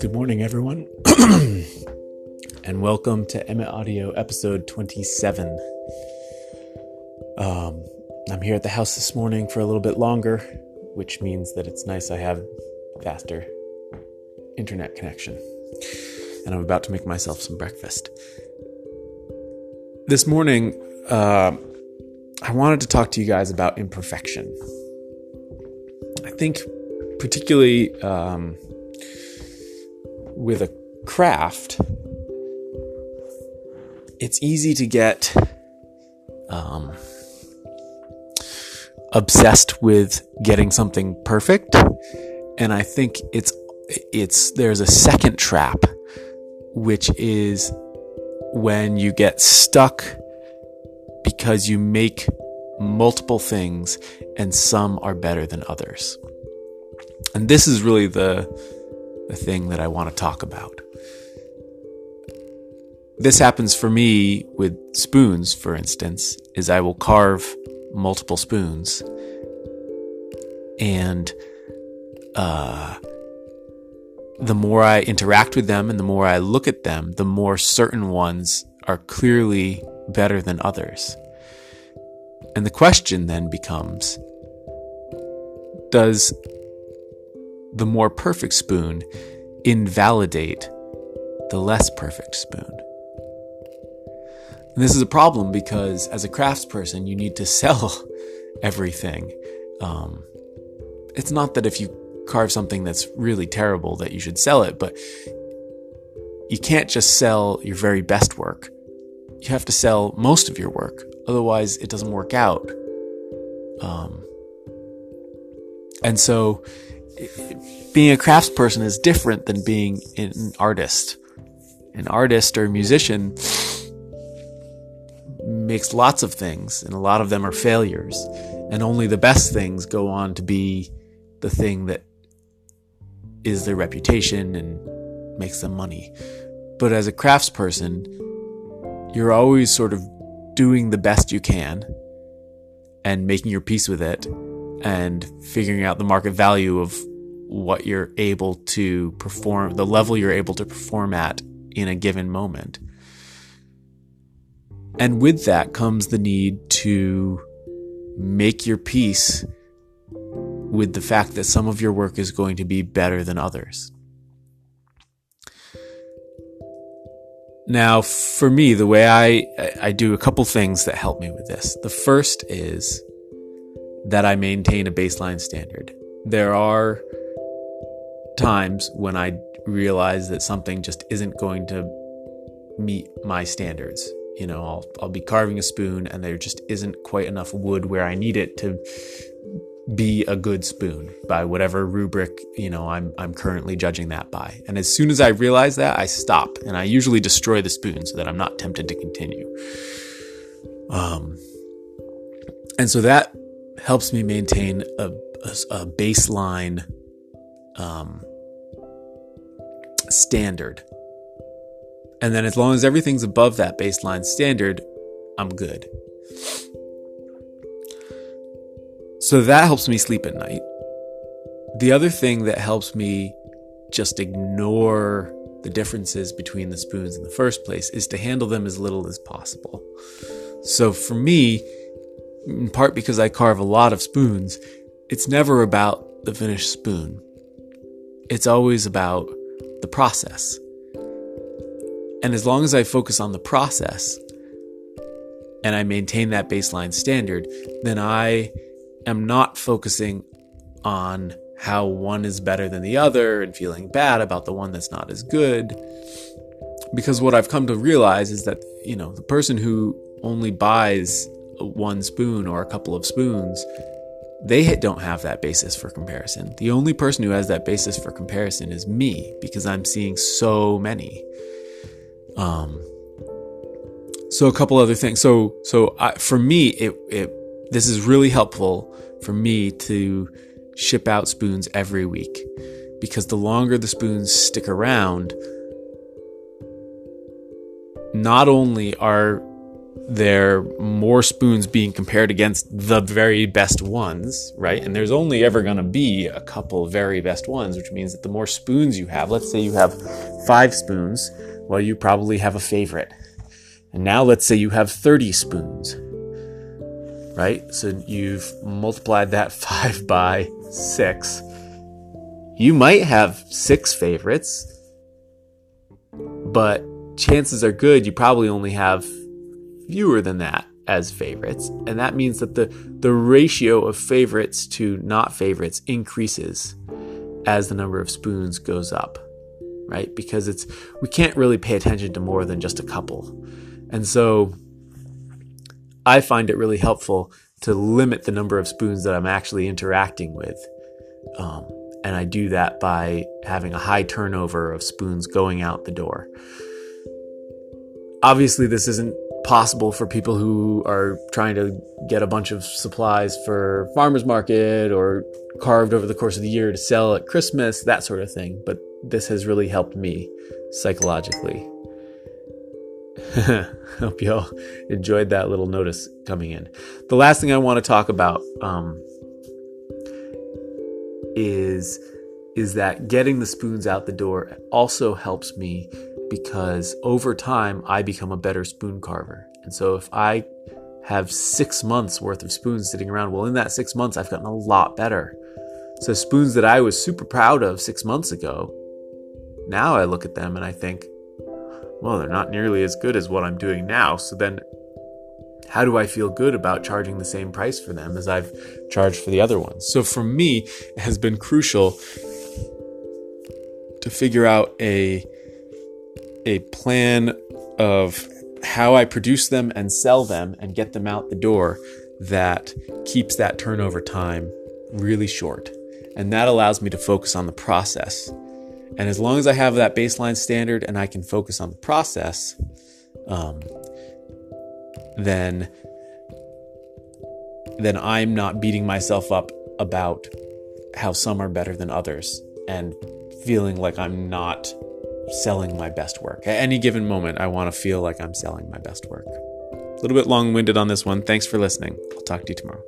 Good morning, everyone, and welcome to Emmett Audio episode 27. Um, I'm here at the house this morning for a little bit longer, which means that it's nice I have faster internet connection. And I'm about to make myself some breakfast. This morning, uh, I wanted to talk to you guys about imperfection. I think, particularly, um, with a craft, it's easy to get um, obsessed with getting something perfect, and I think it's it's there's a second trap, which is when you get stuck because you make multiple things and some are better than others. And this is really the the thing that I want to talk about. This happens for me with spoons, for instance, is I will carve multiple spoons and uh, the more I interact with them and the more I look at them, the more certain ones are clearly better than others. And the question then becomes Does the more perfect spoon invalidate the less perfect spoon. And this is a problem because as a craftsperson, you need to sell everything. Um, it's not that if you carve something that's really terrible that you should sell it, but you can't just sell your very best work. You have to sell most of your work, otherwise, it doesn't work out. Um, and so being a craftsperson is different than being an artist. An artist or musician makes lots of things, and a lot of them are failures. And only the best things go on to be the thing that is their reputation and makes them money. But as a craftsperson, you're always sort of doing the best you can and making your peace with it and figuring out the market value of what you're able to perform, the level you're able to perform at in a given moment. And with that comes the need to make your peace with the fact that some of your work is going to be better than others. Now, for me, the way I, I do a couple things that help me with this. The first is that I maintain a baseline standard. There are times when I realize that something just isn't going to meet my standards. You know, I'll I'll be carving a spoon and there just isn't quite enough wood where I need it to be a good spoon by whatever rubric, you know, I'm I'm currently judging that by. And as soon as I realize that, I stop and I usually destroy the spoon so that I'm not tempted to continue. Um and so that helps me maintain a, a, a baseline um, standard. And then as long as everything's above that baseline standard, I'm good. So that helps me sleep at night. The other thing that helps me just ignore the differences between the spoons in the first place is to handle them as little as possible. So for me, in part because I carve a lot of spoons, it's never about the finished spoon. It's always about the process. And as long as I focus on the process and I maintain that baseline standard, then I am not focusing on how one is better than the other and feeling bad about the one that's not as good. Because what I've come to realize is that, you know, the person who only buys one spoon or a couple of spoons they don't have that basis for comparison. The only person who has that basis for comparison is me because I'm seeing so many. Um, so a couple other things. So so I, for me, it it this is really helpful for me to ship out spoons every week because the longer the spoons stick around, not only are there are more spoons being compared against the very best ones, right? And there's only ever going to be a couple very best ones, which means that the more spoons you have, let's say you have five spoons, well, you probably have a favorite. And now let's say you have 30 spoons, right? So you've multiplied that five by six. You might have six favorites, but chances are good you probably only have fewer than that as favorites. And that means that the, the ratio of favorites to not favorites increases as the number of spoons goes up, right? Because it's, we can't really pay attention to more than just a couple. And so I find it really helpful to limit the number of spoons that I'm actually interacting with. Um, and I do that by having a high turnover of spoons going out the door. Obviously, this isn't possible for people who are trying to get a bunch of supplies for farmers market or carved over the course of the year to sell at Christmas, that sort of thing. But this has really helped me psychologically. Hope you all enjoyed that little notice coming in. The last thing I want to talk about um, is is that getting the spoons out the door also helps me because over time I become a better spoon carver. And so if I have six months worth of spoons sitting around, well, in that six months, I've gotten a lot better. So spoons that I was super proud of six months ago, now I look at them and I think, well, they're not nearly as good as what I'm doing now. So then how do I feel good about charging the same price for them as I've charged for the other ones? So for me, it has been crucial to figure out a a plan of how I produce them and sell them and get them out the door that keeps that turnover time really short. And that allows me to focus on the process. And as long as I have that baseline standard and I can focus on the process, um, then then I'm not beating myself up about how some are better than others and feeling like I'm not selling my best work. At any given moment, I want to feel like I'm selling my best work. A little bit long winded on this one. Thanks for listening. I'll talk to you tomorrow.